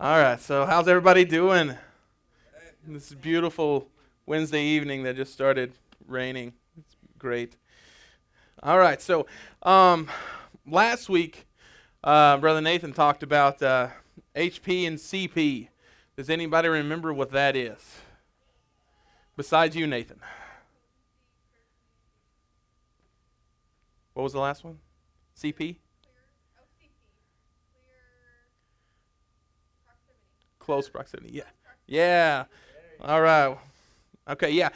All right, so how's everybody doing? This beautiful Wednesday evening that just started raining. It's great. All right, so um, last week, uh, Brother Nathan talked about uh, HP and CP. Does anybody remember what that is? Besides you, Nathan. What was the last one? CP? Close proximity. Yeah. Yeah. All right. Okay. Yeah.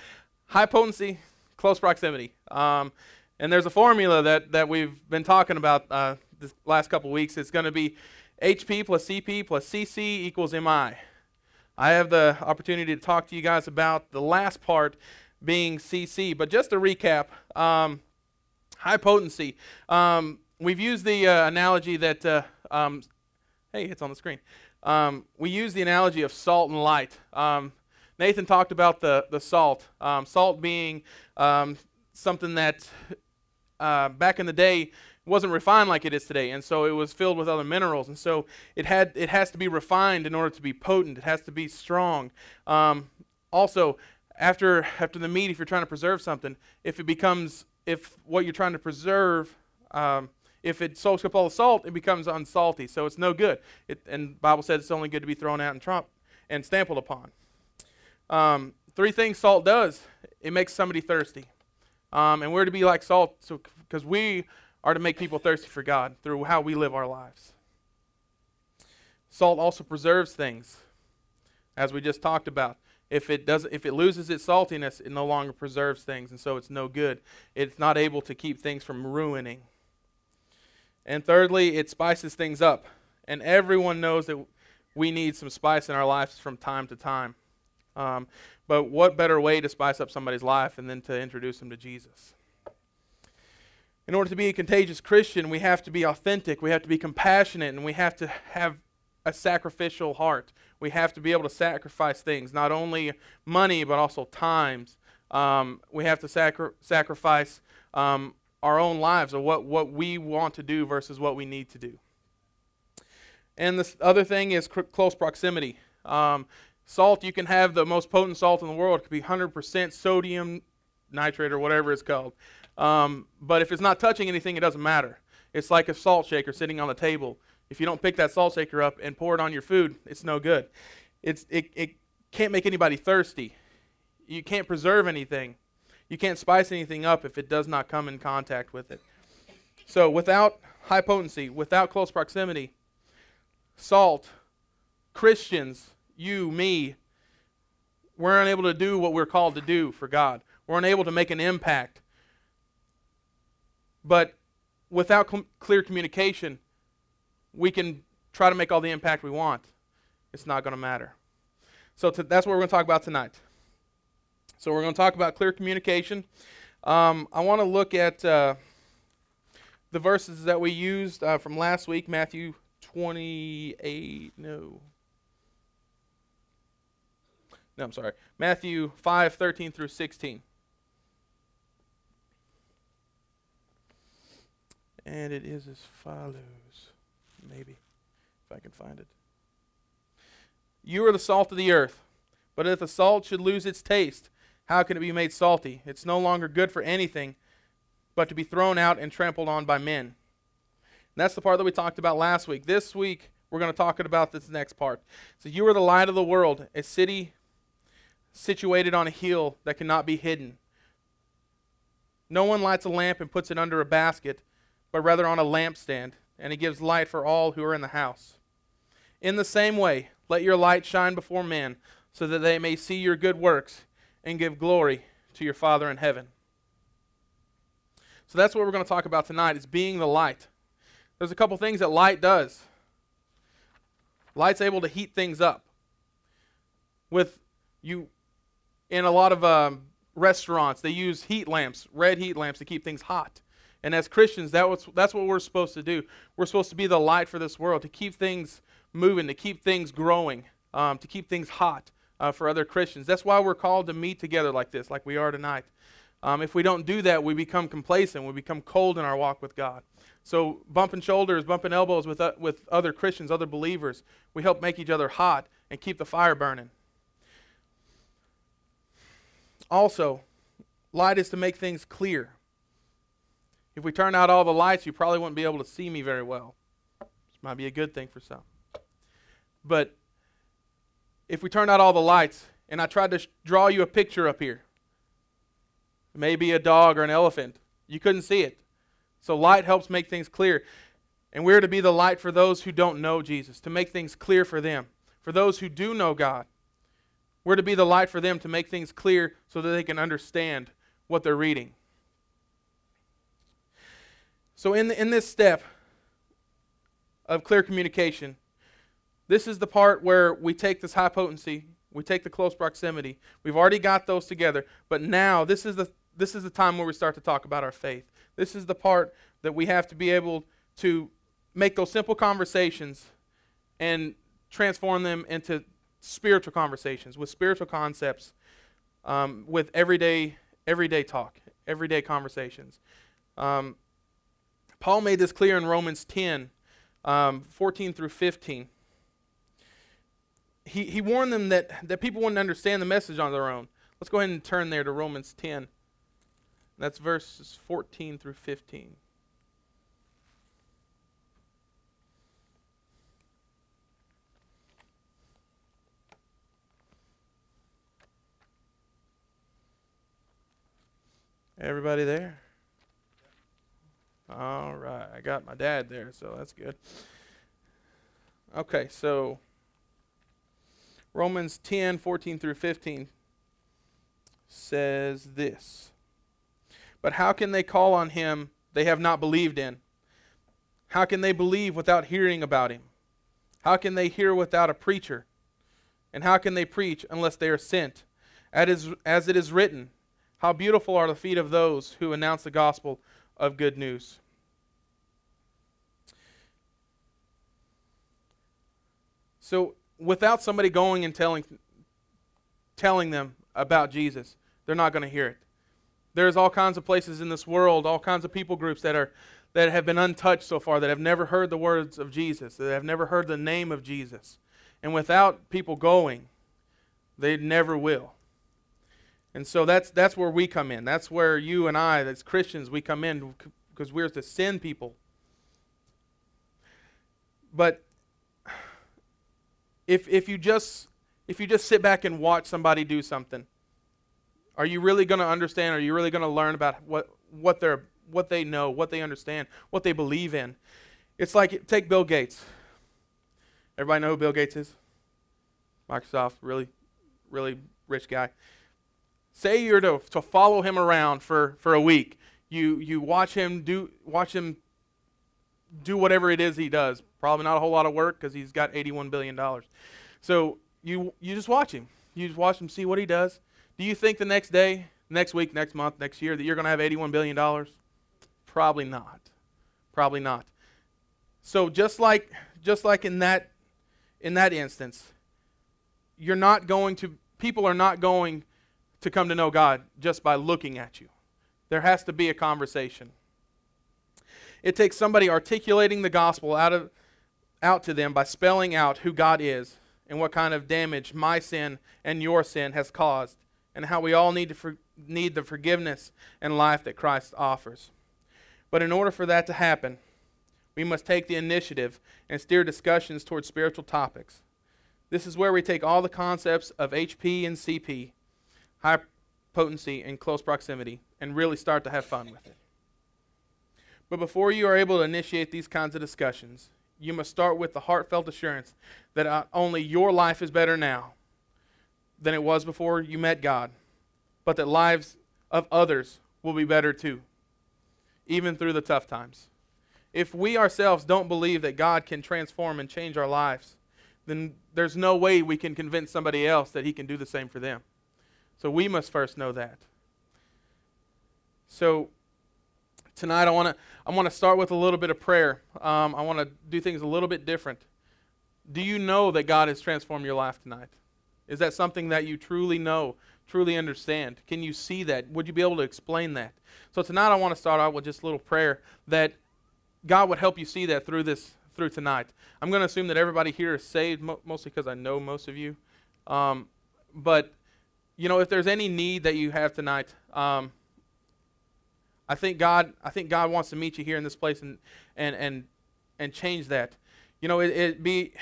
High potency, close proximity. Um, and there's a formula that, that we've been talking about uh, this last couple weeks. It's going to be HP plus CP plus CC equals MI. I have the opportunity to talk to you guys about the last part being CC. But just to recap, um, high potency. Um, we've used the uh, analogy that, uh, um, hey, it's on the screen. Um, we use the analogy of salt and light. Um, Nathan talked about the, the salt. Um, salt being um, something that uh, back in the day wasn't refined like it is today, and so it was filled with other minerals, and so it had it has to be refined in order to be potent. It has to be strong. Um, also, after after the meat, if you're trying to preserve something, if it becomes if what you're trying to preserve um, if it soaks up all the salt, it becomes unsalty, so it's no good. It, and Bible says it's only good to be thrown out and trump and stampled upon. Um, three things salt does: it makes somebody thirsty, um, and we're to be like salt, so because we are to make people thirsty for God through how we live our lives. Salt also preserves things, as we just talked about. If it does, if it loses its saltiness, it no longer preserves things, and so it's no good. It's not able to keep things from ruining. And thirdly, it spices things up. And everyone knows that we need some spice in our lives from time to time. Um, but what better way to spice up somebody's life and then to introduce them to Jesus? In order to be a contagious Christian, we have to be authentic, we have to be compassionate, and we have to have a sacrificial heart. We have to be able to sacrifice things, not only money, but also times. Um, we have to sacri- sacrifice um, our own lives or what, what we want to do versus what we need to do. And the other thing is cr- close proximity. Um, salt, you can have the most potent salt in the world. It could be 100% sodium nitrate or whatever it's called. Um, but if it's not touching anything, it doesn't matter. It's like a salt shaker sitting on the table. If you don't pick that salt shaker up and pour it on your food, it's no good. It's, it, it can't make anybody thirsty. You can't preserve anything. You can't spice anything up if it does not come in contact with it. So, without high potency, without close proximity, salt, Christians, you, me, we're unable to do what we're called to do for God. We're unable to make an impact. But without clear communication, we can try to make all the impact we want. It's not going to matter. So to, that's what we're going to talk about tonight. So we're going to talk about clear communication. Um, I want to look at uh, the verses that we used uh, from last week, Matthew 28. No. No, I'm sorry. Matthew 5, 13 through 16. And it is as follows. Maybe, if I can find it. You are the salt of the earth. But if the salt should lose its taste, how can it be made salty? It's no longer good for anything but to be thrown out and trampled on by men. And that's the part that we talked about last week. This week, we're going to talk about this next part. So, you are the light of the world, a city situated on a hill that cannot be hidden. No one lights a lamp and puts it under a basket, but rather on a lampstand, and it gives light for all who are in the house. In the same way, let your light shine before men, so that they may see your good works and give glory to your Father in heaven. So that's what we're going to talk about tonight is being the light. There's a couple things that light does. Light's able to heat things up. With you in a lot of um, restaurants, they use heat lamps, red heat lamps to keep things hot. And as Christians, that was, that's what we're supposed to do. We're supposed to be the light for this world, to keep things moving, to keep things growing, um, to keep things hot uh, for other Christians. That's why we're called to meet together like this, like we are tonight. Um, if we don't do that, we become complacent. We become cold in our walk with God. So bumping shoulders, bumping elbows with, uh, with other Christians, other believers, we help make each other hot and keep the fire burning. Also, light is to make things clear. If we turn out all the lights, you probably wouldn't be able to see me very well. This might be a good thing for some. But if we turn out all the lights and I tried to sh- draw you a picture up here, maybe a dog or an elephant, you couldn't see it. So light helps make things clear. And we're to be the light for those who don't know Jesus, to make things clear for them. For those who do know God, we're to be the light for them to make things clear so that they can understand what they're reading. So, in, the, in this step of clear communication, this is the part where we take this high potency, we take the close proximity. We've already got those together, but now this is the this is the time where we start to talk about our faith. This is the part that we have to be able to make those simple conversations and transform them into spiritual conversations with spiritual concepts, um, with everyday everyday talk, everyday conversations. Um, Paul made this clear in Romans 10, um, 14 through 15. He, he warned them that, that people wouldn't understand the message on their own. Let's go ahead and turn there to Romans 10. That's verses 14 through 15. Everybody there? All right. I got my dad there, so that's good. Okay, so Romans 10 14 through 15 says this. But how can they call on him they have not believed in? How can they believe without hearing about him? How can they hear without a preacher? And how can they preach unless they are sent? As it is written, How beautiful are the feet of those who announce the gospel of good news. So, without somebody going and telling, telling them about Jesus, they're not going to hear it. There's all kinds of places in this world, all kinds of people groups that are that have been untouched so far, that have never heard the words of Jesus, that have never heard the name of Jesus. And without people going, they never will. And so that's that's where we come in. That's where you and I, as Christians, we come in because we're to send people. But if if you just if you just sit back and watch somebody do something, are you really going to understand? Are you really going to learn about what, what, they're, what they know, what they understand, what they believe in? It's like, take Bill Gates. Everybody know who Bill Gates is? Microsoft, really, really rich guy. Say you're to, to follow him around for, for a week. You, you watch him do watch him do whatever it is he does. Probably not a whole lot of work because he's got $81 billion. So you, you just watch him. You just watch him see what he does. Do you think the next day, next week, next month, next year that you're going to have $81 billion? Probably not. Probably not. So just like just like in that in that instance, you're not going to people are not going to come to know God just by looking at you. There has to be a conversation. It takes somebody articulating the gospel out of out to them by spelling out who God is and what kind of damage my sin and your sin has caused and how we all need to for, need the forgiveness and life that Christ offers. But in order for that to happen, we must take the initiative and steer discussions towards spiritual topics. This is where we take all the concepts of HP and CP, high potency and close proximity, and really start to have fun with it. But before you are able to initiate these kinds of discussions, you must start with the heartfelt assurance that not only your life is better now, than it was before you met God, but that lives of others will be better too, even through the tough times. If we ourselves don't believe that God can transform and change our lives, then there's no way we can convince somebody else that He can do the same for them. So we must first know that. So tonight I want to I want to start with a little bit of prayer. Um, I want to do things a little bit different. Do you know that God has transformed your life tonight? Is that something that you truly know, truly understand? Can you see that? Would you be able to explain that? So tonight I want to start out with just a little prayer that God would help you see that through this through tonight. I'm going to assume that everybody here is saved, mo- mostly because I know most of you. Um, but you know, if there's any need that you have tonight, um, I think God, I think God wants to meet you here in this place and and and and change that. You know, it, it'd be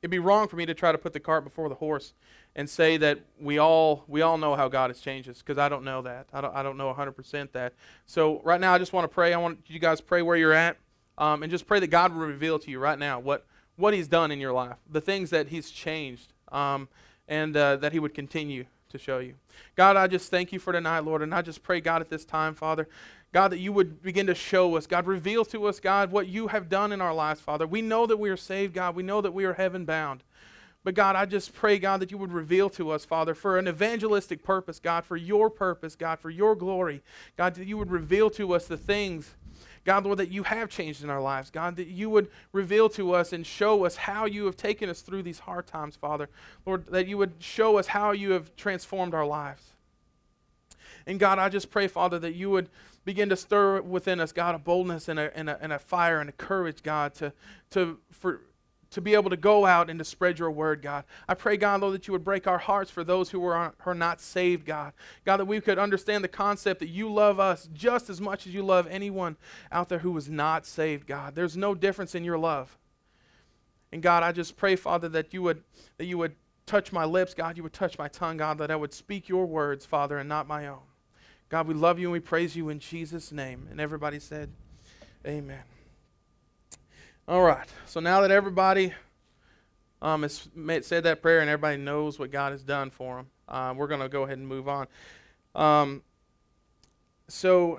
it'd be wrong for me to try to put the cart before the horse and say that we all we all know how God has changed us because I don't know that. I don't I don't know 100% that. So right now I just want to pray. I want you guys pray where you're at um, and just pray that God will reveal to you right now what what He's done in your life, the things that He's changed, um, and uh, that He would continue to show you. God, I just thank you for tonight, Lord, and I just pray, God, at this time, Father, God, that you would begin to show us, God, reveal to us, God, what you have done in our lives, Father. We know that we are saved, God. We know that we are heaven bound. But God, I just pray, God, that you would reveal to us, Father, for an evangelistic purpose, God, for your purpose, God, for your glory. God, that you would reveal to us the things God, Lord, that you have changed in our lives. God, that you would reveal to us and show us how you have taken us through these hard times, Father. Lord, that you would show us how you have transformed our lives. And God, I just pray, Father, that you would begin to stir within us, God, a boldness and a, and a, and a fire and a courage, God, to, to, for, to be able to go out and to spread your word, God. I pray, God, Lord, that you would break our hearts for those who are, are not saved, God. God, that we could understand the concept that you love us just as much as you love anyone out there who is not saved, God. There's no difference in your love. And God, I just pray, Father, that you would that you would touch my lips, God, you would touch my tongue, God, that I would speak your words, Father, and not my own. God, we love you and we praise you in Jesus' name. And everybody said, Amen. All right. So now that everybody um, has made, said that prayer and everybody knows what God has done for them, uh, we're going to go ahead and move on. Um, so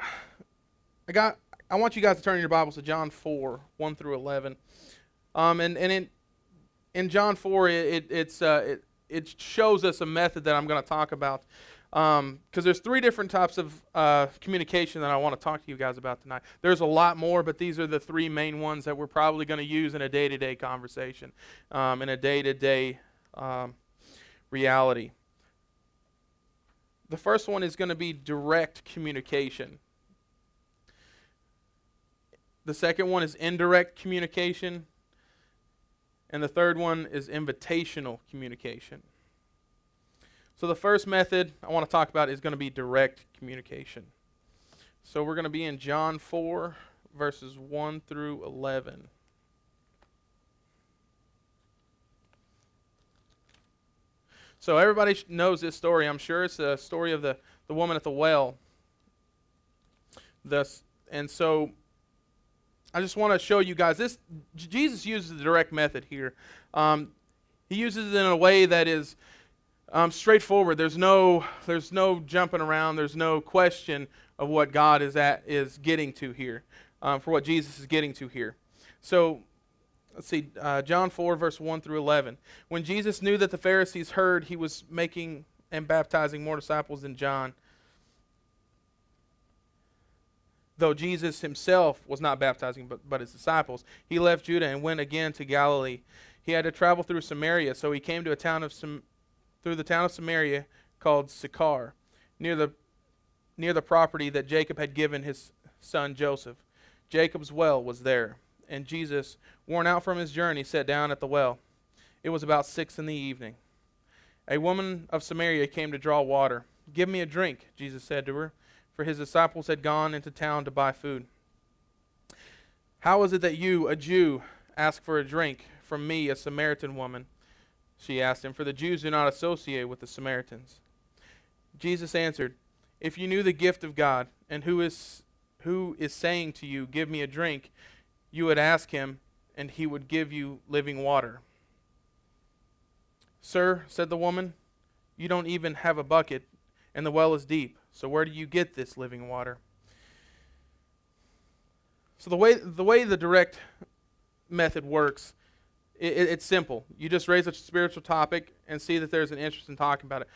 I got. I want you guys to turn your Bibles to John 4, 1 through 11. Um, and and in, in John 4, it, it uh, it, it shows us a method that I'm going to talk about because um, there's three different types of uh, communication that I want to talk to you guys about tonight. There's a lot more, but these are the three main ones that we're probably going to use in a day-to-day conversation, um, in a day-to-day um, reality. The first one is going to be direct communication. The second one is indirect communication. And the third one is invitational communication. So, the first method I want to talk about is going to be direct communication. So, we're going to be in John 4, verses 1 through 11. So, everybody knows this story, I'm sure. It's the story of the, the woman at the well. Thus, and so, I just want to show you guys this. Jesus uses the direct method here. Um, he uses it in a way that is um, straightforward. There's no, there's no jumping around. There's no question of what God is at is getting to here, um, for what Jesus is getting to here. So, let's see, uh, John 4, verse 1 through 11. When Jesus knew that the Pharisees heard he was making and baptizing more disciples than John, though Jesus himself was not baptizing but, but his disciples, he left Judah and went again to Galilee. He had to travel through Samaria, so he came to a town of Sam- through the town of Samaria called Sychar, near the, near the property that Jacob had given his son Joseph. Jacob's well was there, and Jesus, worn out from his journey, sat down at the well. It was about six in the evening. A woman of Samaria came to draw water. Give me a drink, Jesus said to her, for his disciples had gone into town to buy food. How is it that you, a Jew, ask for a drink from me, a Samaritan woman? She asked him, For the Jews do not associate with the Samaritans. Jesus answered, If you knew the gift of God, and who is, who is saying to you, Give me a drink, you would ask him, and he would give you living water. Sir, said the woman, you don't even have a bucket, and the well is deep. So where do you get this living water? So the way the way the direct method works it, it's simple. You just raise a spiritual topic and see that there's an interest in talking about it.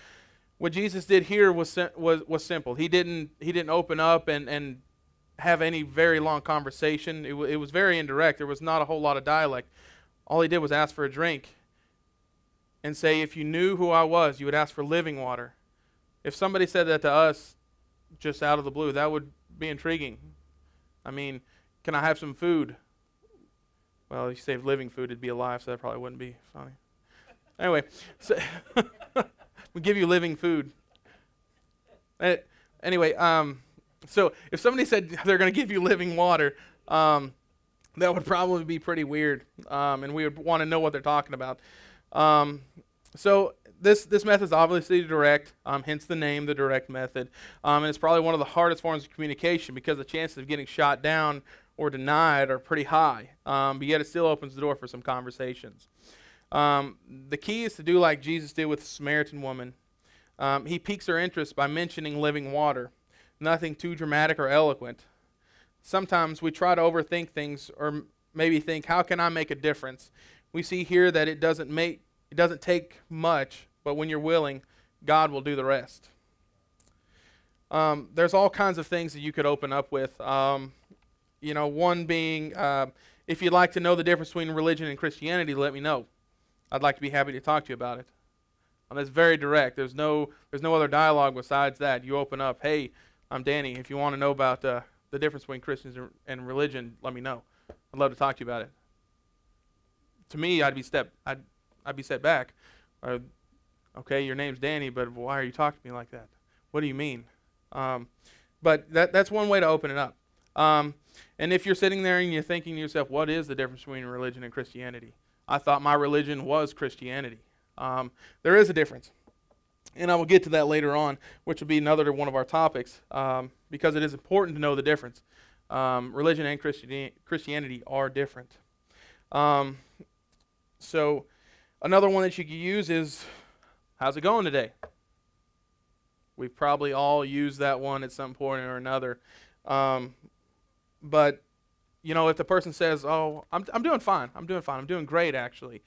What Jesus did here was was was simple. He didn't he didn't open up and and have any very long conversation. It, w- it was very indirect. There was not a whole lot of dialect. All he did was ask for a drink and say, If you knew who I was, you would ask for living water. If somebody said that to us just out of the blue, that would be intriguing. I mean, can I have some food? Well, you say living food, it'd be alive, so that probably wouldn't be funny. Anyway, so we give you living food. Eh, anyway, um, so if somebody said they're going to give you living water, um, that would probably be pretty weird, um, and we would want to know what they're talking about. Um, so this this method is obviously direct, um, hence the name, the direct method, um, and it's probably one of the hardest forms of communication because the chances of getting shot down or denied are pretty high. Um, but yet it still opens the door for some conversations. Um, the key is to do like Jesus did with the Samaritan woman. Um, he piques her interest by mentioning living water, nothing too dramatic or eloquent. Sometimes we try to overthink things or maybe think, how can I make a difference? We see here that it doesn't make it doesn't take much, but when you're willing, God will do the rest. Um, there's all kinds of things that you could open up with. Um, you know, one being, uh, if you'd like to know the difference between religion and Christianity, let me know. I'd like to be happy to talk to you about it. Um, that's very direct. There's no, there's no other dialogue besides that. You open up, hey, I'm Danny. If you want to know about uh, the difference between Christians and religion, let me know. I'd love to talk to you about it. To me, I'd be step, I'd, I'd be set back. Uh, okay, your name's Danny, but why are you talking to me like that? What do you mean? Um, but that, that's one way to open it up. Um, and if you're sitting there and you're thinking to yourself, what is the difference between religion and Christianity? I thought my religion was Christianity. Um, there is a difference. And I will get to that later on, which will be another one of our topics, um, because it is important to know the difference. Um, religion and Christianity are different. Um, so, another one that you could use is How's it going today? We've probably all used that one at some point or another. Um, but, you know, if the person says, oh, I'm, I'm doing fine, I'm doing fine, I'm doing great actually,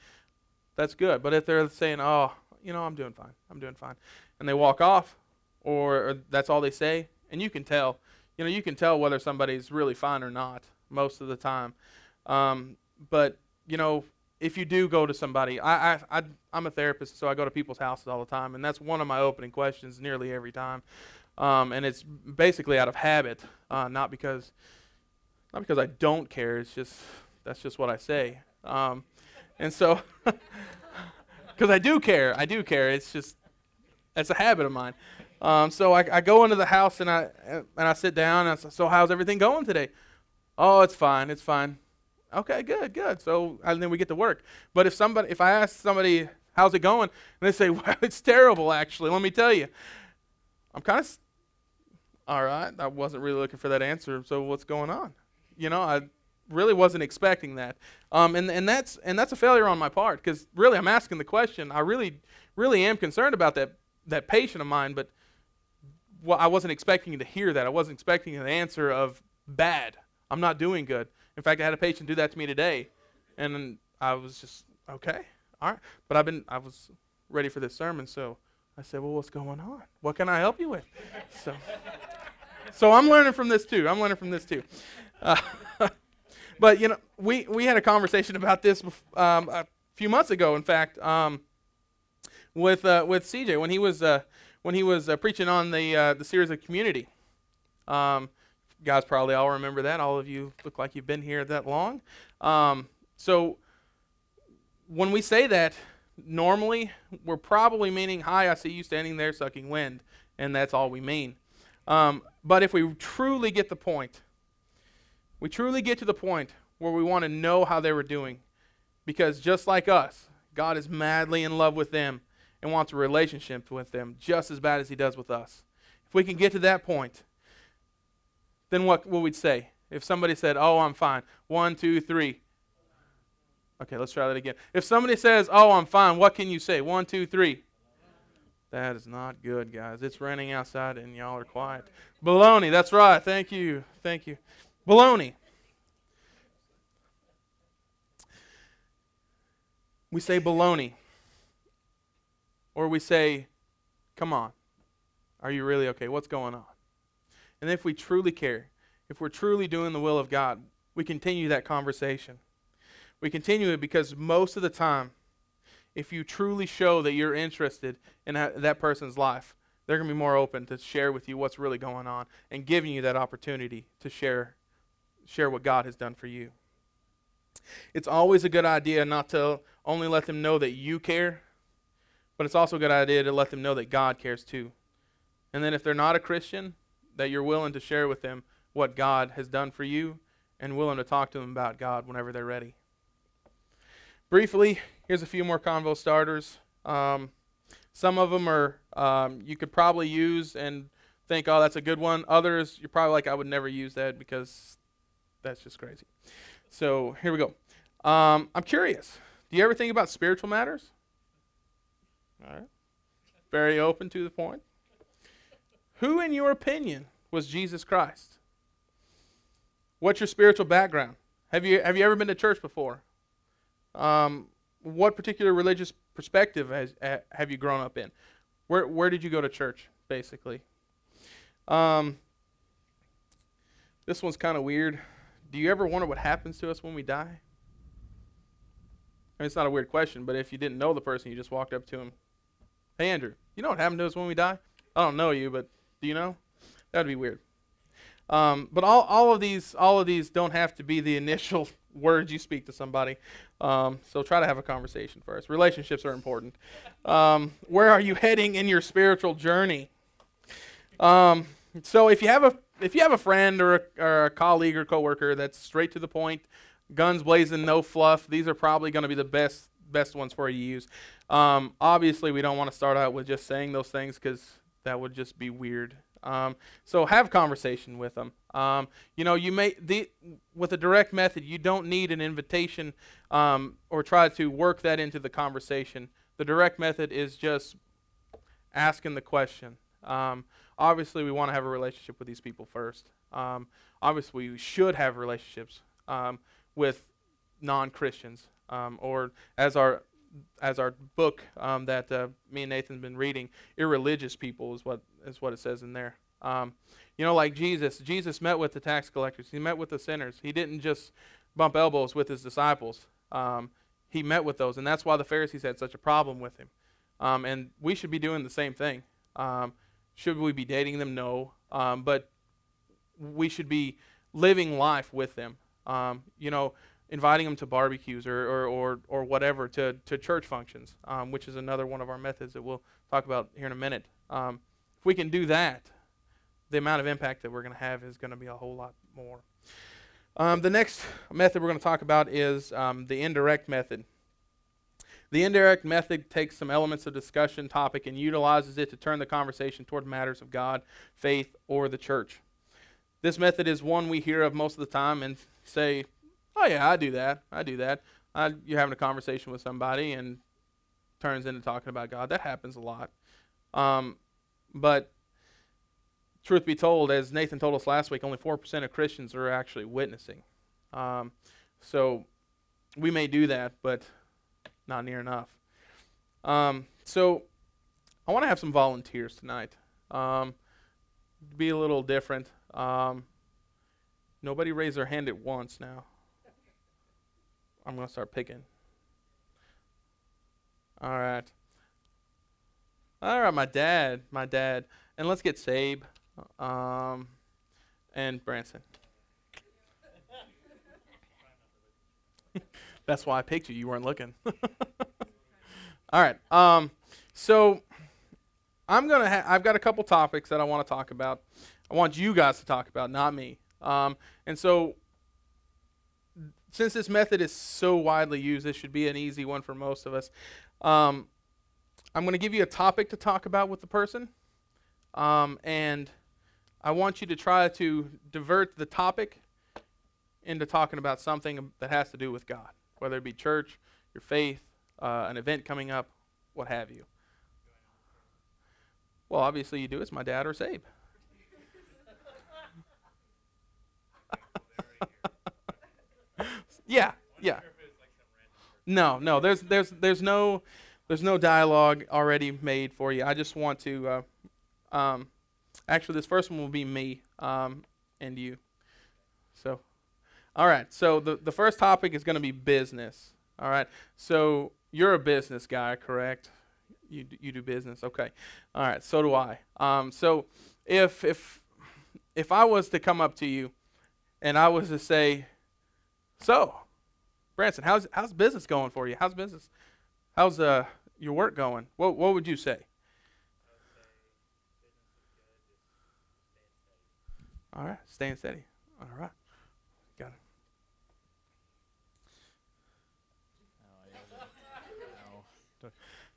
that's good. But if they're saying, oh, you know, I'm doing fine, I'm doing fine, and they walk off, or, or that's all they say, and you can tell, you know, you can tell whether somebody's really fine or not most of the time. Um, but, you know, if you do go to somebody, I, I, I, I'm a therapist, so I go to people's houses all the time, and that's one of my opening questions nearly every time. Um, and it's basically out of habit, uh, not because not because I don't care. It's just that's just what I say. Um, and so, because I do care, I do care. It's just it's a habit of mine. Um, so I, I, go into the house and I and I sit down and I say, so how's everything going today? Oh, it's fine. It's fine. Okay, good, good. So and then we get to work. But if somebody, if I ask somebody, how's it going, and they say, well, it's terrible, actually. Let me tell you, I'm kind of, all right. I wasn't really looking for that answer. So what's going on? You know, I really wasn't expecting that. Um, and and that's and that's a failure on my part because really I'm asking the question. I really, really am concerned about that that patient of mine, but well, I wasn't expecting to hear that. I wasn't expecting an answer of bad. I'm not doing good. In fact, I had a patient do that to me today, and I was just okay, all right. But I've been I was ready for this sermon, so I said, "Well, what's going on? What can I help you with?" So, so I'm learning from this too. I'm learning from this too. Uh, but you know, we we had a conversation about this um, a few months ago. In fact, um, with uh, with CJ when he was uh, when he was uh, preaching on the uh, the series of community. Um, guys probably all remember that. All of you look like you've been here that long. Um, so when we say that, normally we're probably meaning, Hi, I see you standing there sucking wind, and that's all we mean. Um, but if we truly get the point, we truly get to the point where we want to know how they were doing, because just like us, God is madly in love with them and wants a relationship with them just as bad as He does with us. If we can get to that point, then what, what we'd say? If somebody said, Oh, I'm fine. One, two, three. Okay, let's try that again. If somebody says, Oh, I'm fine, what can you say? One, two, three. That is not good, guys. It's raining outside and y'all are quiet. Baloney, that's right. Thank you. Thank you. Baloney. We say baloney. Or we say, Come on. Are you really okay? What's going on? And if we truly care, if we're truly doing the will of God, we continue that conversation. We continue it because most of the time, if you truly show that you're interested in that person's life, they're going to be more open to share with you what's really going on and giving you that opportunity to share share what God has done for you. It's always a good idea not to only let them know that you care, but it's also a good idea to let them know that God cares too. And then if they're not a Christian, that you're willing to share with them what God has done for you and willing to talk to them about God whenever they're ready. Briefly, here's a few more convo starters. Um, some of them are um, you could probably use and think, oh, that's a good one. Others, you're probably like, I would never use that because that's just crazy. So here we go. Um, I'm curious. Do you ever think about spiritual matters? All right. Very open to the point. Who, in your opinion, was Jesus Christ? What's your spiritual background? Have you have you ever been to church before? Um, what particular religious perspective has have you grown up in? Where where did you go to church, basically? Um, this one's kind of weird. Do you ever wonder what happens to us when we die? I mean, it's not a weird question, but if you didn't know the person, you just walked up to him, "Hey, Andrew, you know what happened to us when we die?" I don't know you, but do you know? That'd be weird. Um, but all, all of these all of these don't have to be the initial words you speak to somebody. Um, so try to have a conversation first. Relationships are important. Um, where are you heading in your spiritual journey? Um, so if you have a if you have a friend or a, or a colleague or coworker that's straight to the point, guns blazing, no fluff, these are probably going to be the best best ones for you to use. Um, obviously, we don't want to start out with just saying those things because that would just be weird. Um, so have conversation with them. Um, you know, you may the with a direct method, you don't need an invitation um, or try to work that into the conversation. The direct method is just asking the question. Um, obviously, we want to have a relationship with these people first. Um, obviously, we should have relationships um, with non-Christians, or as our as our book um, that uh, me and Nathan's been reading, irreligious people is what is what it says in there. Um, you know, like Jesus, Jesus met with the tax collectors. He met with the sinners. He didn't just bump elbows with his disciples. Um, he met with those, and that's why the Pharisees had such a problem with him. Um, and we should be doing the same thing. Um, should we be dating them? No, um, but we should be living life with them. you know, inviting them to barbecues or, or, or, or whatever, to, to church functions, um, which is another one of our methods that we'll talk about here in a minute. Um, if we can do that, the amount of impact that we're going to have is going to be a whole lot more. Um, the next method we're going to talk about is um, the indirect method. The indirect method takes some elements of discussion topic and utilizes it to turn the conversation toward matters of God, faith, or the church. This method is one we hear of most of the time and say, Oh yeah, I do that. I do that. I, you're having a conversation with somebody and turns into talking about God. That happens a lot. Um, but truth be told, as Nathan told us last week, only four percent of Christians are actually witnessing. Um, so we may do that, but not near enough. Um, so I want to have some volunteers tonight. Um, be a little different. Um, nobody raised their hand at once now. I'm going to start picking. All right. All right, my dad, my dad. And let's get Sabe um, and Branson. That's why I picked you. You weren't looking. All right. Um, so I'm gonna. Ha- I've got a couple topics that I want to talk about. I want you guys to talk about, not me. Um, and so since this method is so widely used, this should be an easy one for most of us. Um, I'm going to give you a topic to talk about with the person, um, and I want you to try to divert the topic into talking about something that has to do with God, whether it be church, your faith, uh, an event coming up, what have you. Well, obviously you do. It's my dad or Sabe. Yeah, yeah. No, no. There's there's there's no there's no dialogue already made for you. I just want to. Uh, um, actually, this first one will be me um, and you. All right. So the the first topic is going to be business. All right. So you're a business guy, correct? You you do business, okay? All right. So do I. Um, so if if if I was to come up to you and I was to say, "So, Branson, how's how's business going for you? How's business? How's uh your work going? What what would you say?" All right, staying steady. All right, got it.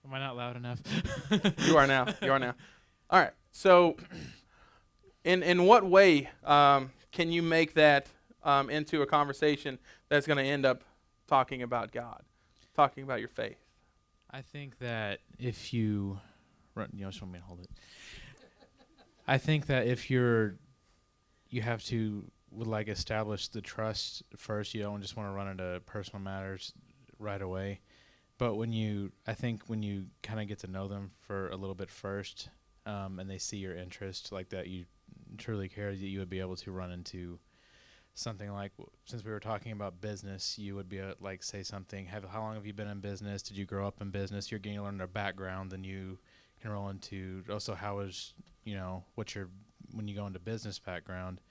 Am I not loud enough? you are now. You are now. All right. So, in in what way um, can you make that um, into a conversation that's going to end up talking about God, talking about your faith? I think that if you, run, you know, just want me to hold it. I think that if you're, you have to would like establish the trust first. You don't just want to run into personal matters right away. But when you, I think when you kind of get to know them for a little bit first, um, and they see your interest like that, you truly care that you would be able to run into something like since we were talking about business, you would be able, like say something. Have how long have you been in business? Did you grow up in business? You're getting to learn their background, then you can roll into also how is you know what's your when you go into business background.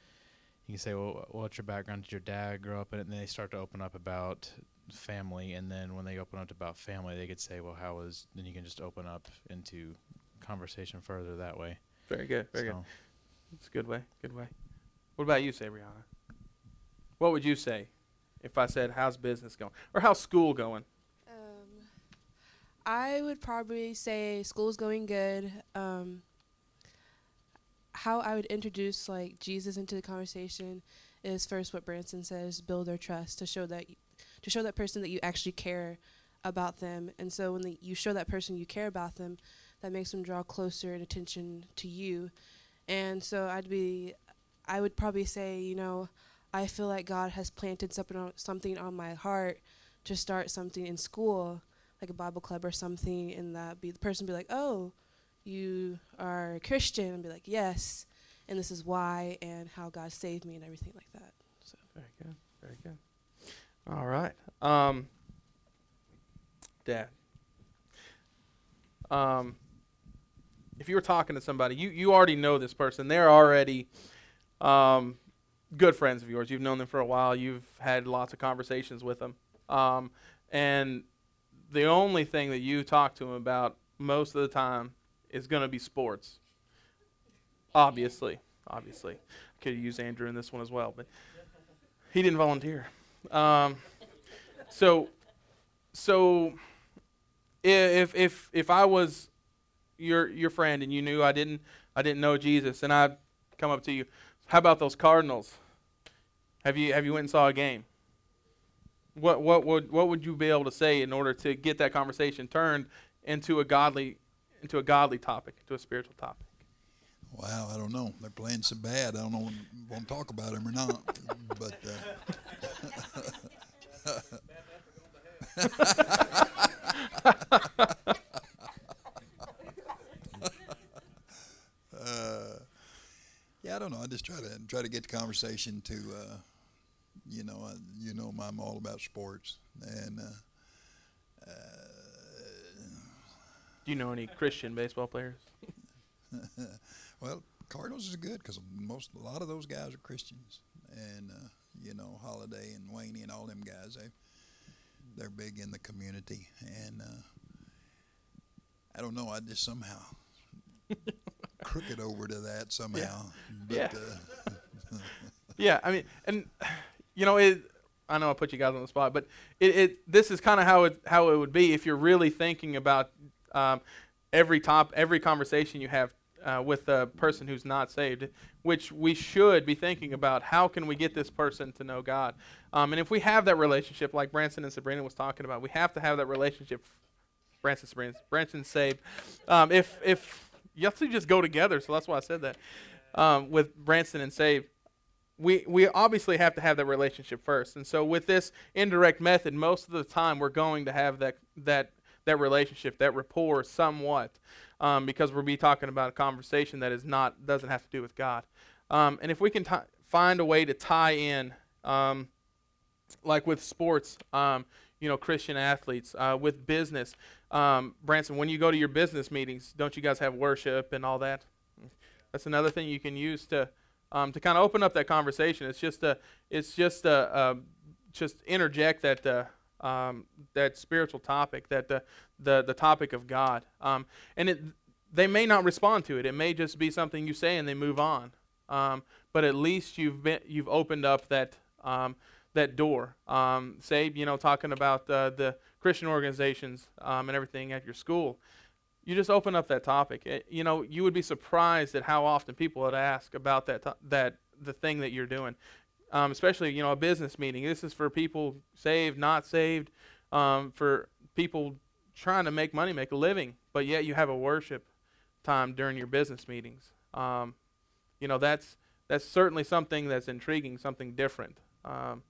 You can say, well, what's your background? Did your dad grow up in it? And then they start to open up about family, and then when they open up about family, they could say, "Well, how was?" Then you can just open up into conversation further that way. Very good. Very so good. It's a good way. Good way. What about you, Sabriana? What would you say if I said, "How's business going?" or "How's school going?" Um, I would probably say school's going good. Um, how I would introduce like Jesus into the conversation is first what Branson says: build their trust to show that to show that person that you actually care about them. And so when the, you show that person you care about them, that makes them draw closer and attention to you. And so I'd be, I would probably say, you know, I feel like God has planted something on, something on my heart to start something in school, like a Bible club or something, and that be the person be like, oh, you are a Christian, and be like, yes, and this is why, and how God saved me, and everything like that. So very good, very good. All right. Um, Dad. Um, if you were talking to somebody, you, you already know this person. They're already um, good friends of yours. You've known them for a while. You've had lots of conversations with them. Um, and the only thing that you talk to them about most of the time is going to be sports. Obviously. Obviously. I could use Andrew in this one as well, but he didn't volunteer. Um, so, so if if if I was your your friend and you knew I didn't I didn't know Jesus and I'd come up to you, how about those Cardinals? Have you have you went and saw a game? What what would what would you be able to say in order to get that conversation turned into a godly into a godly topic, into a spiritual topic? Wow, I don't know. They're playing so bad. I don't know when want to talk about them or not. but uh, uh, yeah, I don't know. I just try to try to get the conversation to, uh, you know, uh, you know, I'm all about sports, and uh, uh, do you know any Christian baseball players? Well, Cardinals is good because most a lot of those guys are Christians, and uh, you know Holliday and Wayne and all them guys they they're big in the community, and uh, I don't know I just somehow crooked over to that somehow. Yeah. But, yeah. Uh, yeah, I mean, and you know it. I know I put you guys on the spot, but it, it this is kind of how it how it would be if you're really thinking about um, every top every conversation you have uh, with a person who's not saved, which we should be thinking about how can we get this person to know God. Um, and if we have that relationship, like Branson and Sabrina was talking about, we have to have that relationship. Branson, Sabrina, Branson saved. Um, if if you have to just go together, so that's why I said that. Um, with Branson and saved, we we obviously have to have that relationship first. And so with this indirect method, most of the time we're going to have that that that relationship, that rapport, somewhat um, because we'll be talking about a conversation that is not doesn't have to do with God. Um, and if we can t- find a way to tie in, um, like with sports, um, you know, Christian athletes, uh, with business, um, Branson, when you go to your business meetings, don't you guys have worship and all that? That's another thing you can use to um, to kind of open up that conversation. It's just a, it's just a, a just interject that uh, um, that spiritual topic, that the the, the topic of God, um, and it they may not respond to it. It may just be something you say and they move on. Um, but at least you've been you've opened up that um, that door. Um, say you know talking about uh, the Christian organizations um, and everything at your school. You just open up that topic. It, you know you would be surprised at how often people would ask about that to- that the thing that you're doing um, especially you know a business meeting. This is for people saved, not saved, um, for people trying to make money, make a living, but yet you have a worship time during your business meetings. Um, you know that's that's certainly something that's intriguing, something different. Um,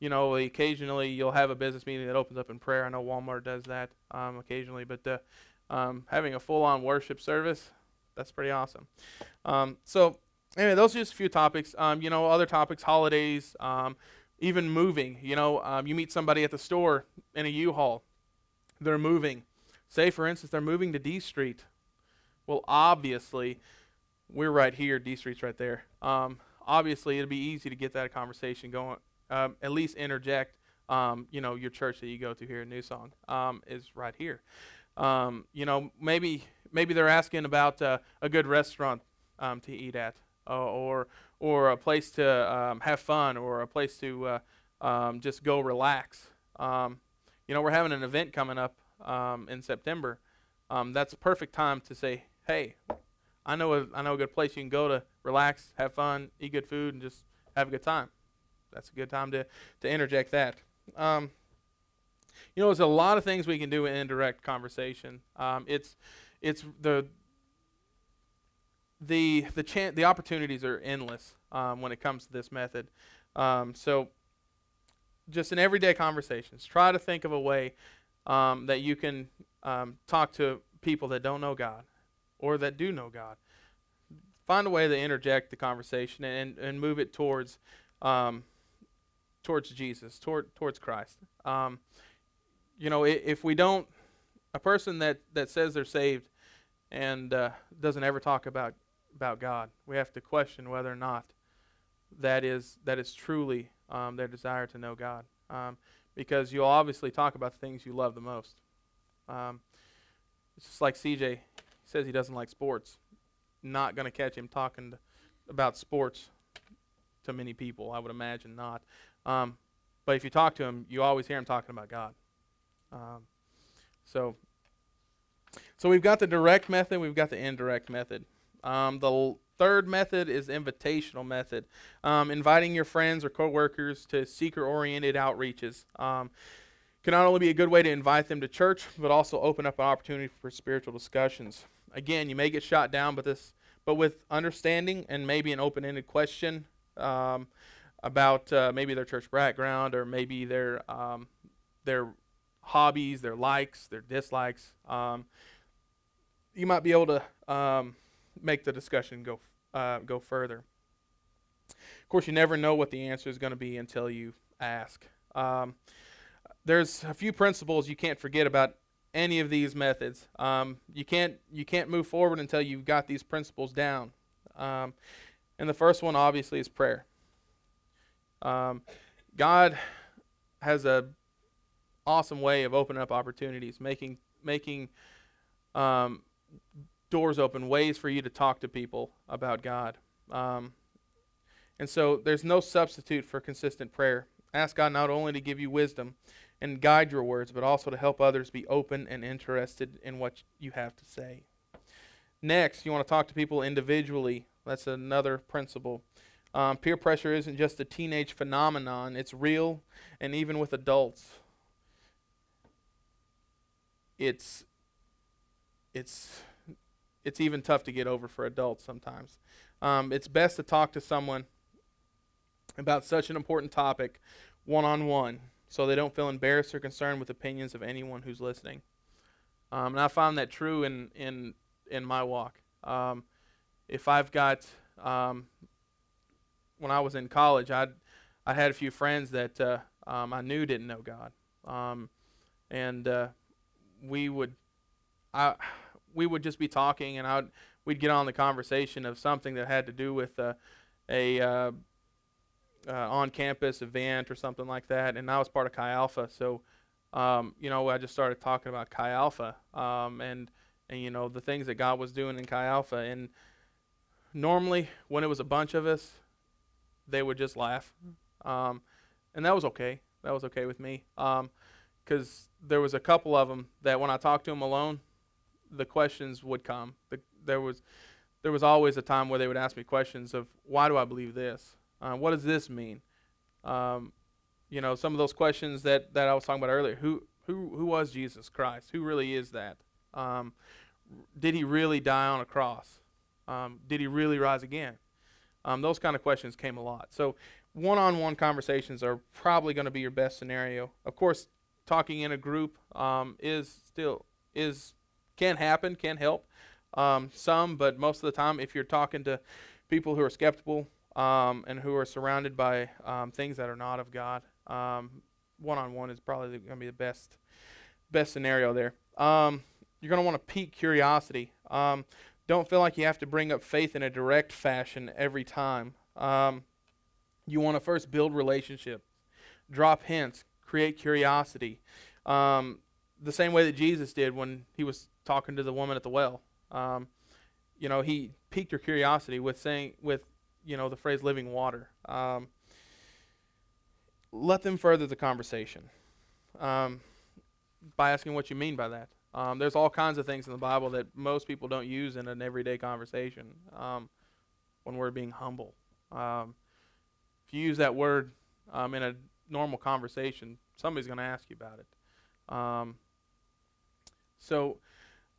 you know, occasionally you'll have a business meeting that opens up in prayer. I know Walmart does that um, occasionally, but uh, um, having a full-on worship service, that's pretty awesome. So anyway, those are just a few topics. Um, you know, other topics, holidays, um, even moving. You know, um, you meet somebody at the store in a U-Haul. They're moving. Say, for instance, they're moving to D Street. Well, obviously, we're right here. D Street's right there. Um, obviously, it'd be easy to get that conversation going. Um, at least interject. Um, you know, your church that you go to here in New Song is right here. You know, maybe maybe they're asking about uh, a good restaurant to eat at or or a place to um, have fun, or a place to uh, um, just go relax. Um, you know, we're having an event coming up um, in September. Um, that's a perfect time to say, "Hey, I know a, I know a good place you can go to relax, have fun, eat good food, and just have a good time." That's a good time to to interject that. Um, you know, there's a lot of things we can do in indirect conversation. it's it's the the the chan- the opportunities are endless um, when it comes to this method. Um, so, just in everyday conversations, try to think of a way um, that you can um, talk to people that don't know God or that do know God. Find a way to interject the conversation and and move it towards um, towards Jesus, toward towards Christ. Um, you know, if, if we don't, a person that that says they're saved and uh, doesn't ever talk about about God. We have to question whether or not that is that is truly um, their desire to know God, um, because you'll obviously talk about the things you love the most. Um, it's just like CJ says he doesn't like sports. Not going to catch him talking to, about sports to many people. I would imagine not. Um, but if you talk to him, you always hear him talking about God. Um, so, so we've got the direct method. We've got the indirect method. Um, the l- third method is invitational method, um, inviting your friends or coworkers to seeker-oriented outreaches. Um, can not only be a good way to invite them to church, but also open up an opportunity for spiritual discussions. Again, you may get shot down, but this, but with understanding and maybe an open-ended question um, about uh, maybe their church background or maybe their um, their hobbies, their likes, their dislikes. Um, you might be able to um, make the discussion go uh, go further. Of course, you never know what the answer is going to be until you ask. Um, there's a few principles you can't forget about any of these methods. Um, you can't you can't move forward until you've got these principles down. Um, and the first one, obviously, is prayer. Um, God has a awesome way of opening up opportunities, making making um, doors open, ways for you to talk to people about God. Um, and so there's no substitute for consistent prayer. Ask God not only to give you wisdom and guide your words, but also to help others be open and interested in what you have to say. Next, you want to talk to people individually. That's another principle. Um, peer pressure isn't just a teenage phenomenon, it's real, and even with adults, it's it's it's even tough to get over for adults sometimes. Um, it's best to talk to someone about such an important topic one on one so they don't feel embarrassed or concerned with opinions of anyone who's listening. Um, and I found that true in, in, in my walk. Um, if I've got, um, when I was in college, I'd, I had a few friends that uh, um, I knew didn't know God. Um, and uh, we would, I, we would just be talking, and I'd we'd get on the conversation of something that had to do with uh, a uh, uh, on-campus event or something like that, and I was part of Chi Alpha. So, um, you know, I just started talking about Chi Alpha um, and and you know the things that God was doing in Chi Alpha. And normally, when it was a bunch of us, they would just laugh, um, and that was okay. That was okay with me, because um, there was a couple of them that when I talked to them alone, the questions would come. The, there was there was always a time where they would ask me questions of why do I believe this? Uh, what does this mean? Um, you know, some of those questions that, that I was talking about earlier. Who who who was Jesus Christ? Who really is that? Um, did he really die on a cross? Um, did he really rise again? Um, those kind of questions came a lot. So one-on-one conversations are probably going to be your best scenario. Of course, talking in a group um, is still is can happen, can help um, some, but most of the time, if you're talking to people who are skeptical um, and who are surrounded by um, things that are not of God, one on one is probably going to be the best best scenario there. Um, you're going to want to pique curiosity. Um, don't feel like you have to bring up faith in a direct fashion every time. Um, you want to first build relationships, drop hints, create curiosity. the same way that Jesus did when he was talking to the woman at the well. Um, you know, he piqued her curiosity with saying, with, you know, the phrase living water. Um, let them further the conversation um, by asking what you mean by that. Um, there's all kinds of things in the Bible that most people don't use in an everyday conversation um, when we're being humble. Um, if you use that word in a normal conversation, somebody's going to ask you about it. so,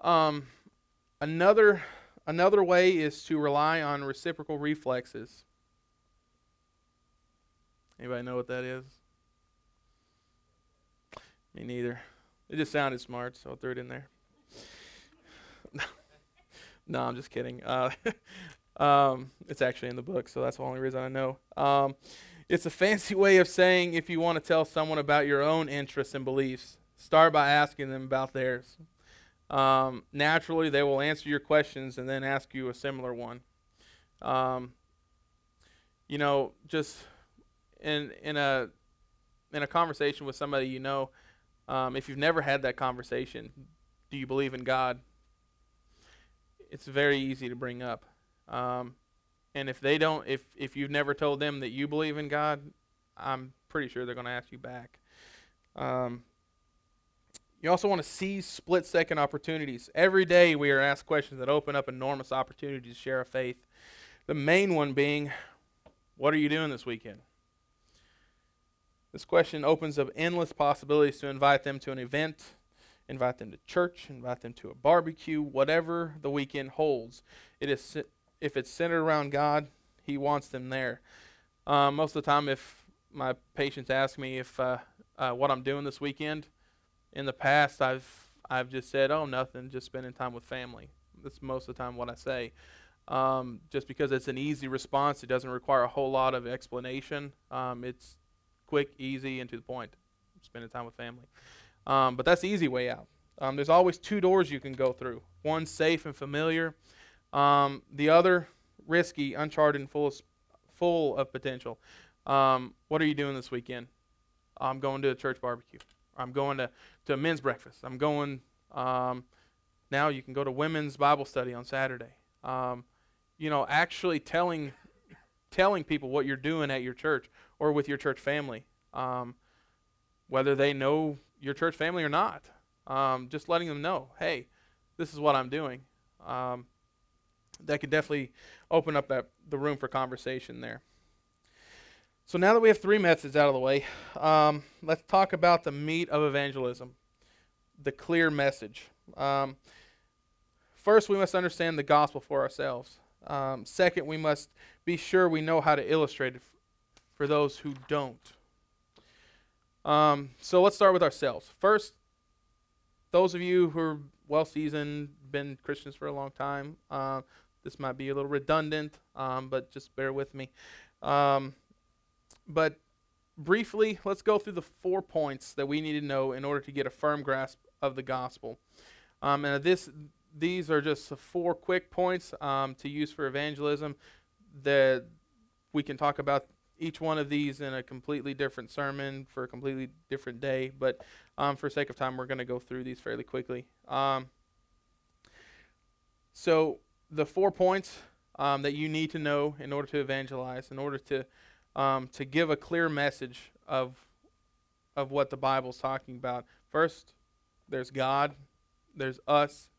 um, Another, another way is to rely on reciprocal reflexes. Anybody know what that is? Me neither. It just sounded smart, so I threw it in there. no, I'm just kidding. Uh, um, it's actually in the book, so that's the only reason I know. Um, it's a fancy way of saying if you want to tell someone about your own interests and beliefs, start by asking them about theirs um, naturally they will answer your questions and then ask you a similar one. Um, you know, just in in a in a conversation with somebody you know, um, if you've never had that conversation, do you believe in God? It's very easy to bring up. Um, and if they don't, if if you've never told them that you believe in God, I'm pretty sure they're going to ask you back. Um, you also want to seize split second opportunities. Every day we are asked questions that open up enormous opportunities to share our faith. The main one being, What are you doing this weekend? This question opens up endless possibilities to invite them to an event, invite them to church, invite them to a barbecue, whatever the weekend holds. It is if it's centered around God, He wants them there. Um, most of the time, if my patients ask me if uh, uh, what I'm doing this weekend, in the past I've I've just said, oh, nothing, just spending time with family. That's most of the time what I say. Um, just because it's an easy response, it doesn't require a whole lot of explanation. Um, it's quick, easy, and to the point. Spending time with family. Um, but that's the easy way out. Um, there's always two doors you can go through. One safe and familiar. Um, the other risky, uncharted, and full of, full of potential. Um, what are you doing this weekend? I'm going to a church barbecue. I'm going to, to men's breakfast. I'm going, um, now you can go to women's Bible study on Saturday. Um, you know, actually telling, telling people what you're doing at your church or with your church family, um, whether they know your church family or not. Um, just letting them know, hey, this is what I'm doing. Um, that could definitely open up that, the room for conversation there. So now that we have three methods out of the way, um, let's talk about the meat of evangelism, the clear message. Um, first, we must understand the gospel for ourselves. Um, second, we must be sure we know how to illustrate it for those who don't. Um, so let's start with ourselves. First, those of you who are well seasoned, been Christians for a long time, uh, this might be a little redundant, um, but just bear with me. Um, but briefly, let's go through the four points that we need to know in order to get a firm grasp of the gospel. Um, and this, these are just four quick points um, to use for evangelism. That we can talk about each one of these in a completely different sermon for a completely different day, but um, for sake of time, we're going to go through these fairly quickly. Um, so, the four points um, that you need to know in order to evangelize, in order to um, to give a clear message of of what the Bible's talking about. First, there's God, there's us,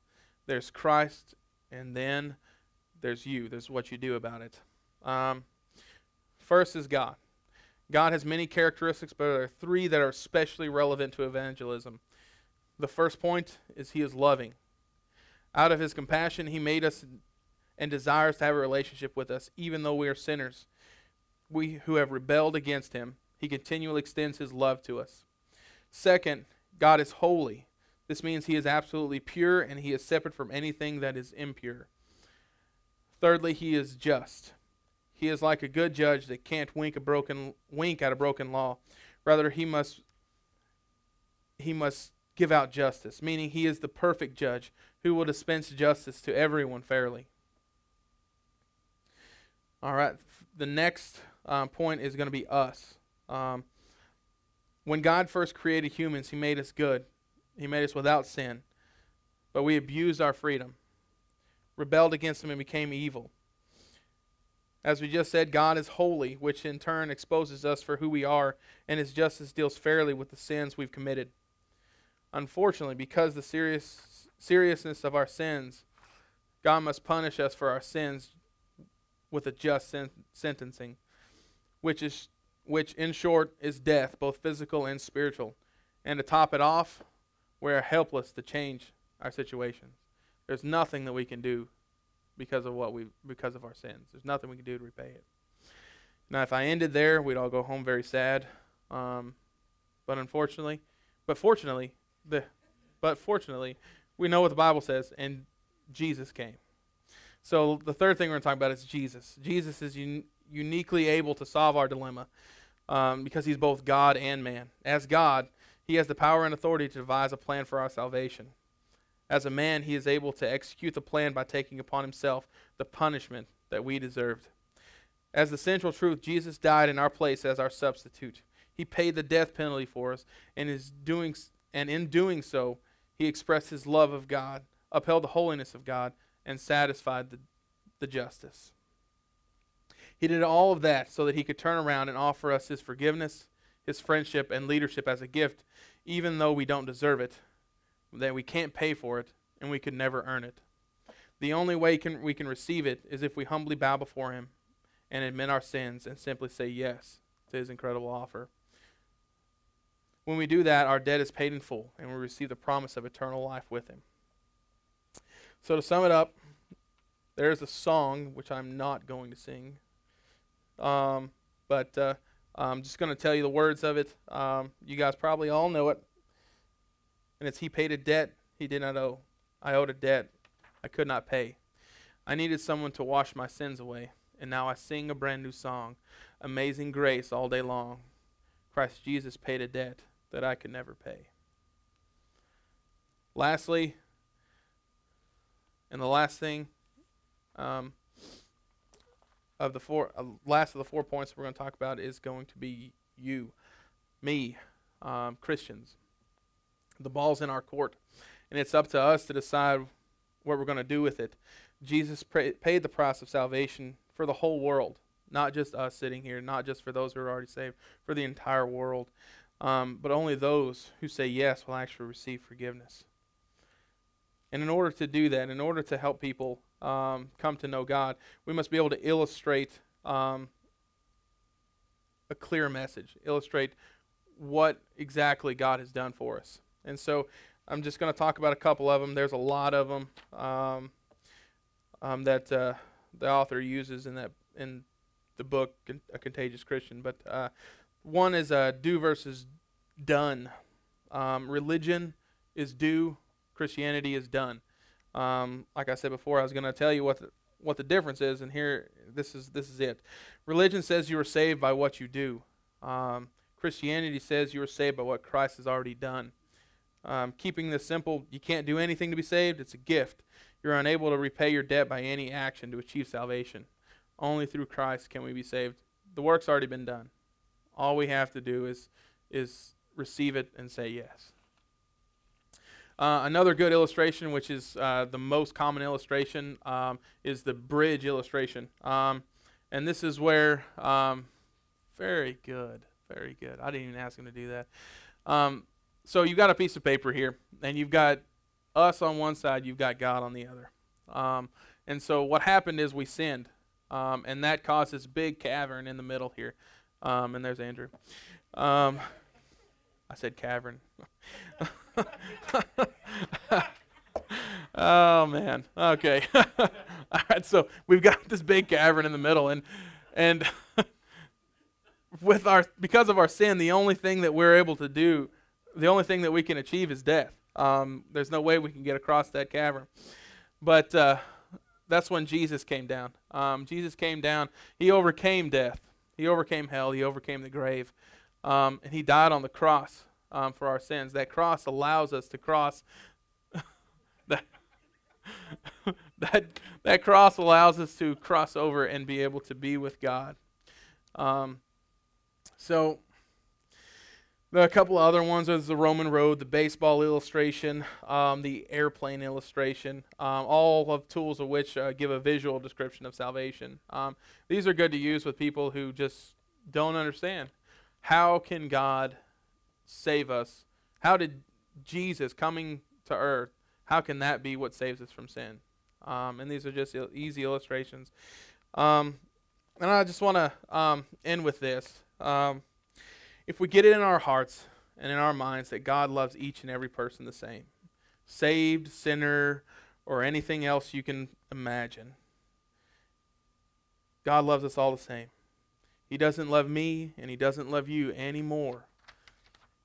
there's Christ, and then there's you. There's what you do about it. Um, first is God. God has many characteristics, but there are three that are especially relevant to evangelism. The first point is He is loving. Out of His compassion, He made us and desires to have a relationship with us, even though we are sinners. We who have rebelled against Him, He continually extends His love to us. Second, God is holy. This means He is absolutely pure and He is separate from anything that is impure. Thirdly, He is just. He is like a good judge that can't wink a broken wink at a broken law. Rather, he must he must give out justice, meaning he is the perfect judge who will dispense justice to everyone fairly. All right, the next um, point is going to be us. Um, when God first created humans, He made us good. He made us without sin. But we abused our freedom, rebelled against Him, and became evil. As we just said, God is holy, which in turn exposes us for who we are, and His justice deals fairly with the sins we've committed. Unfortunately, because the serious seriousness of our sins, God must punish us for our sins with a just sen- sentencing, which is which in short is death, both physical and spiritual. And to top it off, we're helpless to change our situations. There's nothing that we can do because of what we because of our sins. There's nothing we can do to repay it. Now, if I ended there, we'd all go home very sad. Um, but unfortunately, but fortunately, the but fortunately, we know what the Bible says, and Jesus came. So the third thing we're going to talk about is Jesus. Jesus is un- uniquely able to solve our dilemma um, because he's both God and man. As God, he has the power and authority to devise a plan for our salvation. As a man, he is able to execute the plan by taking upon himself the punishment that we deserved. As the central truth, Jesus died in our place as our substitute. He paid the death penalty for us, and is doing and in doing so, he expressed his love of God, upheld the holiness of God, and satisfied the, the justice. He did all of that so that he could turn around and offer us his forgiveness, his friendship, and leadership as a gift, even though we don't deserve it that we can't pay for it and we could never earn it. The only way can, we can receive it is if we humbly bow before Him and admit our sins and simply say yes to His incredible offer. When we do that, our debt is paid in full and we receive the promise of eternal life with Him. So, to sum it up, there's a song which I'm not going to sing, um, but uh, I'm just going to tell you the words of it. Um, you guys probably all know it and it's he paid a debt he did not owe. I owed a debt I could not pay. I needed someone to wash my sins away, and now I sing a brand new song, Amazing Grace, all day long. Christ Jesus paid a debt that I could never pay. Lastly, and the last thing um, of the four, uh, last of the four points we're going to talk about is going to be you, me, um, Christians. The ball's in our court, and it's up to us to decide what we're going to do with it. Jesus paid the price of salvation for the whole world, not just us sitting here, not just for those who are already saved, for the entire world. Um, but only those who say yes will actually receive forgiveness. And in order to do that, in order to help people um, come to know God, we must be able to illustrate um, a clear message, illustrate what exactly God has done for us. And so I'm just going to talk about a couple of them. There's a lot of them um, um, that uh, the author uses in that in the book A Contagious Christian. But uh, one is uh, do versus done. Um, religion is do, Christianity is done. Um, like I said before, I was going to tell you what the, what the difference is, and here this is this is it. Religion says you are saved by what you do. Um, Christianity says you are saved by what Christ has already done. Um, keeping this simple, you can't do anything to be saved. It's a gift. You're unable to repay your debt by any action to achieve salvation. Only through Christ can we be saved. The work's already been done. All we have to do is is receive it and say yes. Uh, another good illustration, which is uh, the most common illustration, um, is the bridge illustration. Um, and this is where, um, very good, very good. I didn't even ask him to do that. Um, so you've got a piece of paper here, and you've got us on one side, you've got God on the other. Um, and so what happened is we sinned, um, and that caused this big cavern in the middle here. and there's Andrew. I said cavern. oh man. Okay. All right. So we've got this big cavern in the middle, and and with our because of our sin, the only thing that we're able to do, the only thing that we can achieve is death. Um, there's no way we can get across that cavern. But uh, that's when Jesus came down. Um, Jesus came down. He overcame death. He overcame hell. He overcame the grave. Um, and he died on the cross um, for our sins. That cross allows us to cross. that, that, that cross allows us to cross over and be able to be with God. Um, so, a couple of other ones is the Roman road, the baseball illustration, um, the airplane illustration, um, all of tools of which uh, give a visual description of salvation. Um, these are good to use with people who just don't understand. How can God save us? How did Jesus coming to earth, how can that be what saves us from sin? Um, and these are just easy illustrations. Um, and I just want to um, end with this. Um, if we get it in our hearts and in our minds that God loves each and every person the same, saved, sinner, or anything else you can imagine, God loves us all the same. He doesn't love me and He doesn't love you any more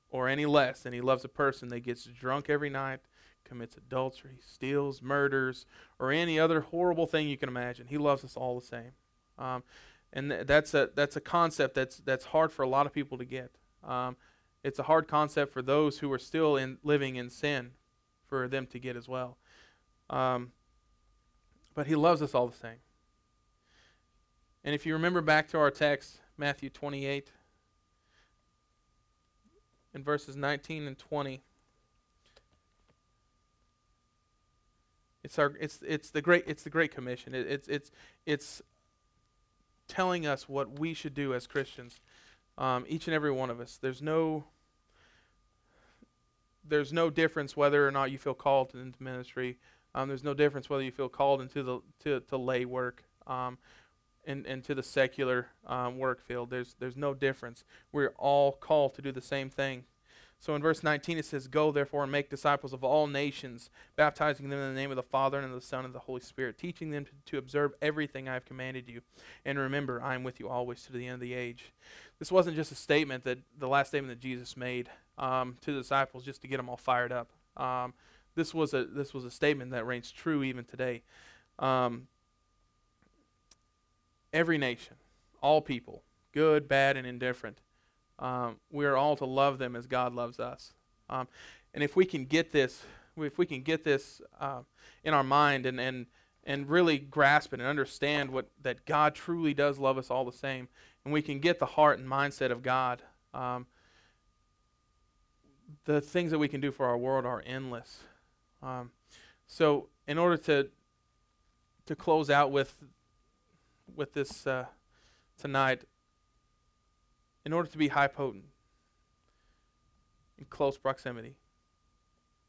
or any less than He loves a person that gets drunk every night, commits adultery, steals, murders, or any other horrible thing you can imagine. He loves us all the same. Um, and th- that's a that's a concept that's that's hard for a lot of people to get. Um, it's a hard concept for those who are still in living in sin, for them to get as well. Um, but He loves us all the same. And if you remember back to our text, Matthew 28, in verses 19 and 20, it's our it's it's the great it's the great commission. It, it's it's it's telling us what we should do as Christians. Um, each and every one of us. There's no there's no difference whether or not you feel called into ministry. Um, there's no difference whether you feel called into the to, to lay work. Um, and, and to the secular um, work field. There's, there's no difference. We're all called to do the same thing. So in verse 19 it says, Go therefore and make disciples of all nations, baptizing them in the name of the Father and of the Son and of the Holy Spirit, teaching them to, to observe everything I have commanded you. And remember, I am with you always to the end of the age. This wasn't just a statement that the last statement that Jesus made um, to the disciples just to get them all fired up. Um, this was a this was a statement that reigns true even today. Um, every nation, all people, good, bad, and indifferent. Um, we are all to love them as God loves us. Um, and if we can get this, if we can get this uh, in our mind and, and, and really grasp it and understand what that God truly does love us all the same, and we can get the heart and mindset of God, um, the things that we can do for our world are endless. Um, so, in order to to close out with with this uh, tonight, in order to be high potent, in close proximity,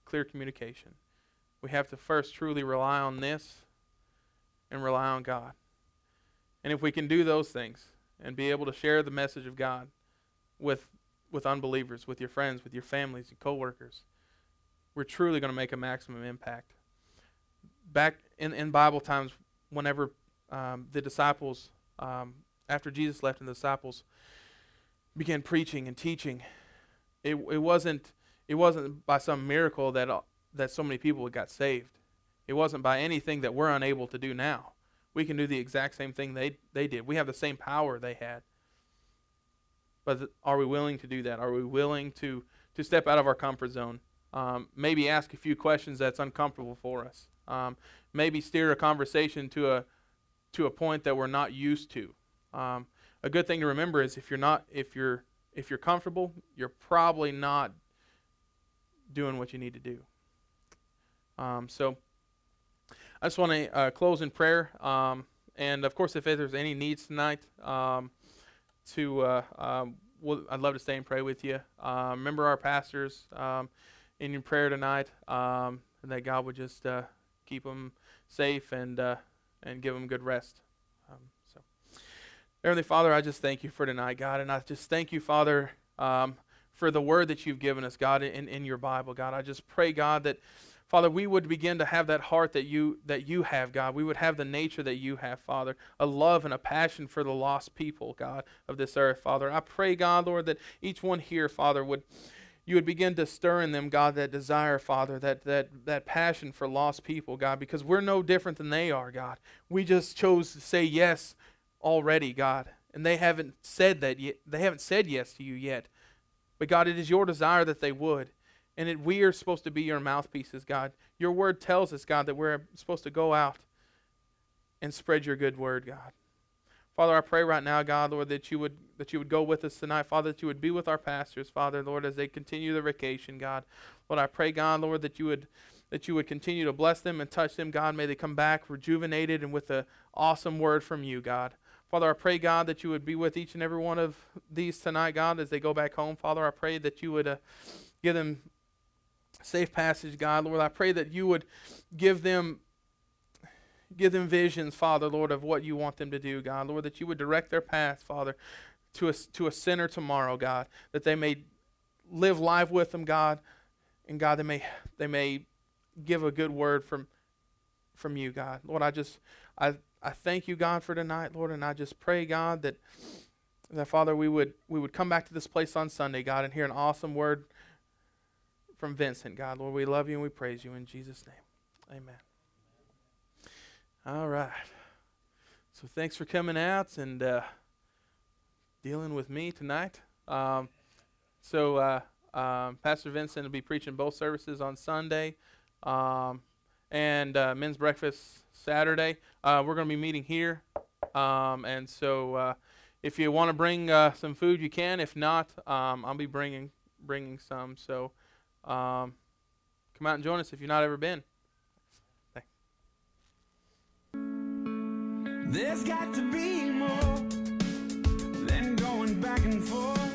clear communication, we have to first truly rely on this and rely on God. And if we can do those things and be able to share the message of God with with unbelievers, with your friends, with your families, your coworkers, we're truly going to make a maximum impact. Back in, in Bible times, whenever um, the disciples, um, after Jesus left and the disciples began preaching and teaching, it, it, wasn't, it wasn't by some miracle that, uh, that so many people got saved. It wasn't by anything that we're unable to do now. We can do the exact same thing they, they did. We have the same power they had. But th- are we willing to do that? Are we willing to, to step out of our comfort zone? Um, maybe ask a few questions that's uncomfortable for us. Um, maybe steer a conversation to a to a point that we're not used to. Um, a good thing to remember is if you're not if you're if you're comfortable, you're probably not doing what you need to do. Um, so I just want to uh, close in prayer. Um, and of course, if there's any needs tonight, um, to uh, um, we'll, I'd love to stay and pray with you. Uh, remember our pastors um, in your prayer tonight, and that God would just uh, keep them safe and uh, and give them good rest. Um, so, Heavenly Father, I just thank you for tonight, God, and I just thank you, Father, um, for the word that you've given us, God, in, in your Bible, God. I just pray, God, that Father, we would begin to have that heart that you that you have, God. We would have the nature that you have, Father, a love and a passion for the lost people, God, of this earth, Father. I pray, God, Lord, that each one here, Father, would you would begin to stir in them, God, that desire, Father, that that that passion for lost people, God, because we're no different than they are, God. We just chose to say yes already, God, and they haven't said that yet. They haven't said yes to you yet. But God, it is your desire that they would. And it, we are supposed to be your mouthpieces, God. Your word tells us, God, that we're supposed to go out and spread your good word, God. Father, I pray right now, God, Lord, that you would that you would go with us tonight, Father, that you would be with our pastors, Father, Lord, as they continue their vacation, God. Lord, I pray, God, Lord, that you would that you would continue to bless them and touch them, God. May they come back rejuvenated and with an awesome word from you, God. Father, I pray, God, that you would be with each and every one of these tonight, God, as they go back home. Father, I pray that you would uh, give them safe passage, God. Lord, I pray that you would give them give them visions, Father, Lord, of what you want them to do, God. Lord, that you would direct their path, Father, to a, to a sinner tomorrow, God, that they may live life with them, God, and God, they may they may give a good word from from you, God. Lord, I just I I thank you, God, for tonight, Lord, and I just pray, God, that that Father, we would we would come back to this place on Sunday, God, and hear an awesome word from Vincent, God. Lord, we love you and we praise you in Jesus' name. Amen. All right. So thanks for coming out and uh, dealing with me tonight. Um, so uh, um, Pastor Vincent will be preaching both services on Sunday um, and uh, men's breakfast Saturday. Uh, we're going to be meeting here. Um, and so uh, if you want to bring uh, some food, you can. If not, um, I'll be bringing bringing some. So. Come out and join us if you've not ever been. There's got to be more than going back and forth.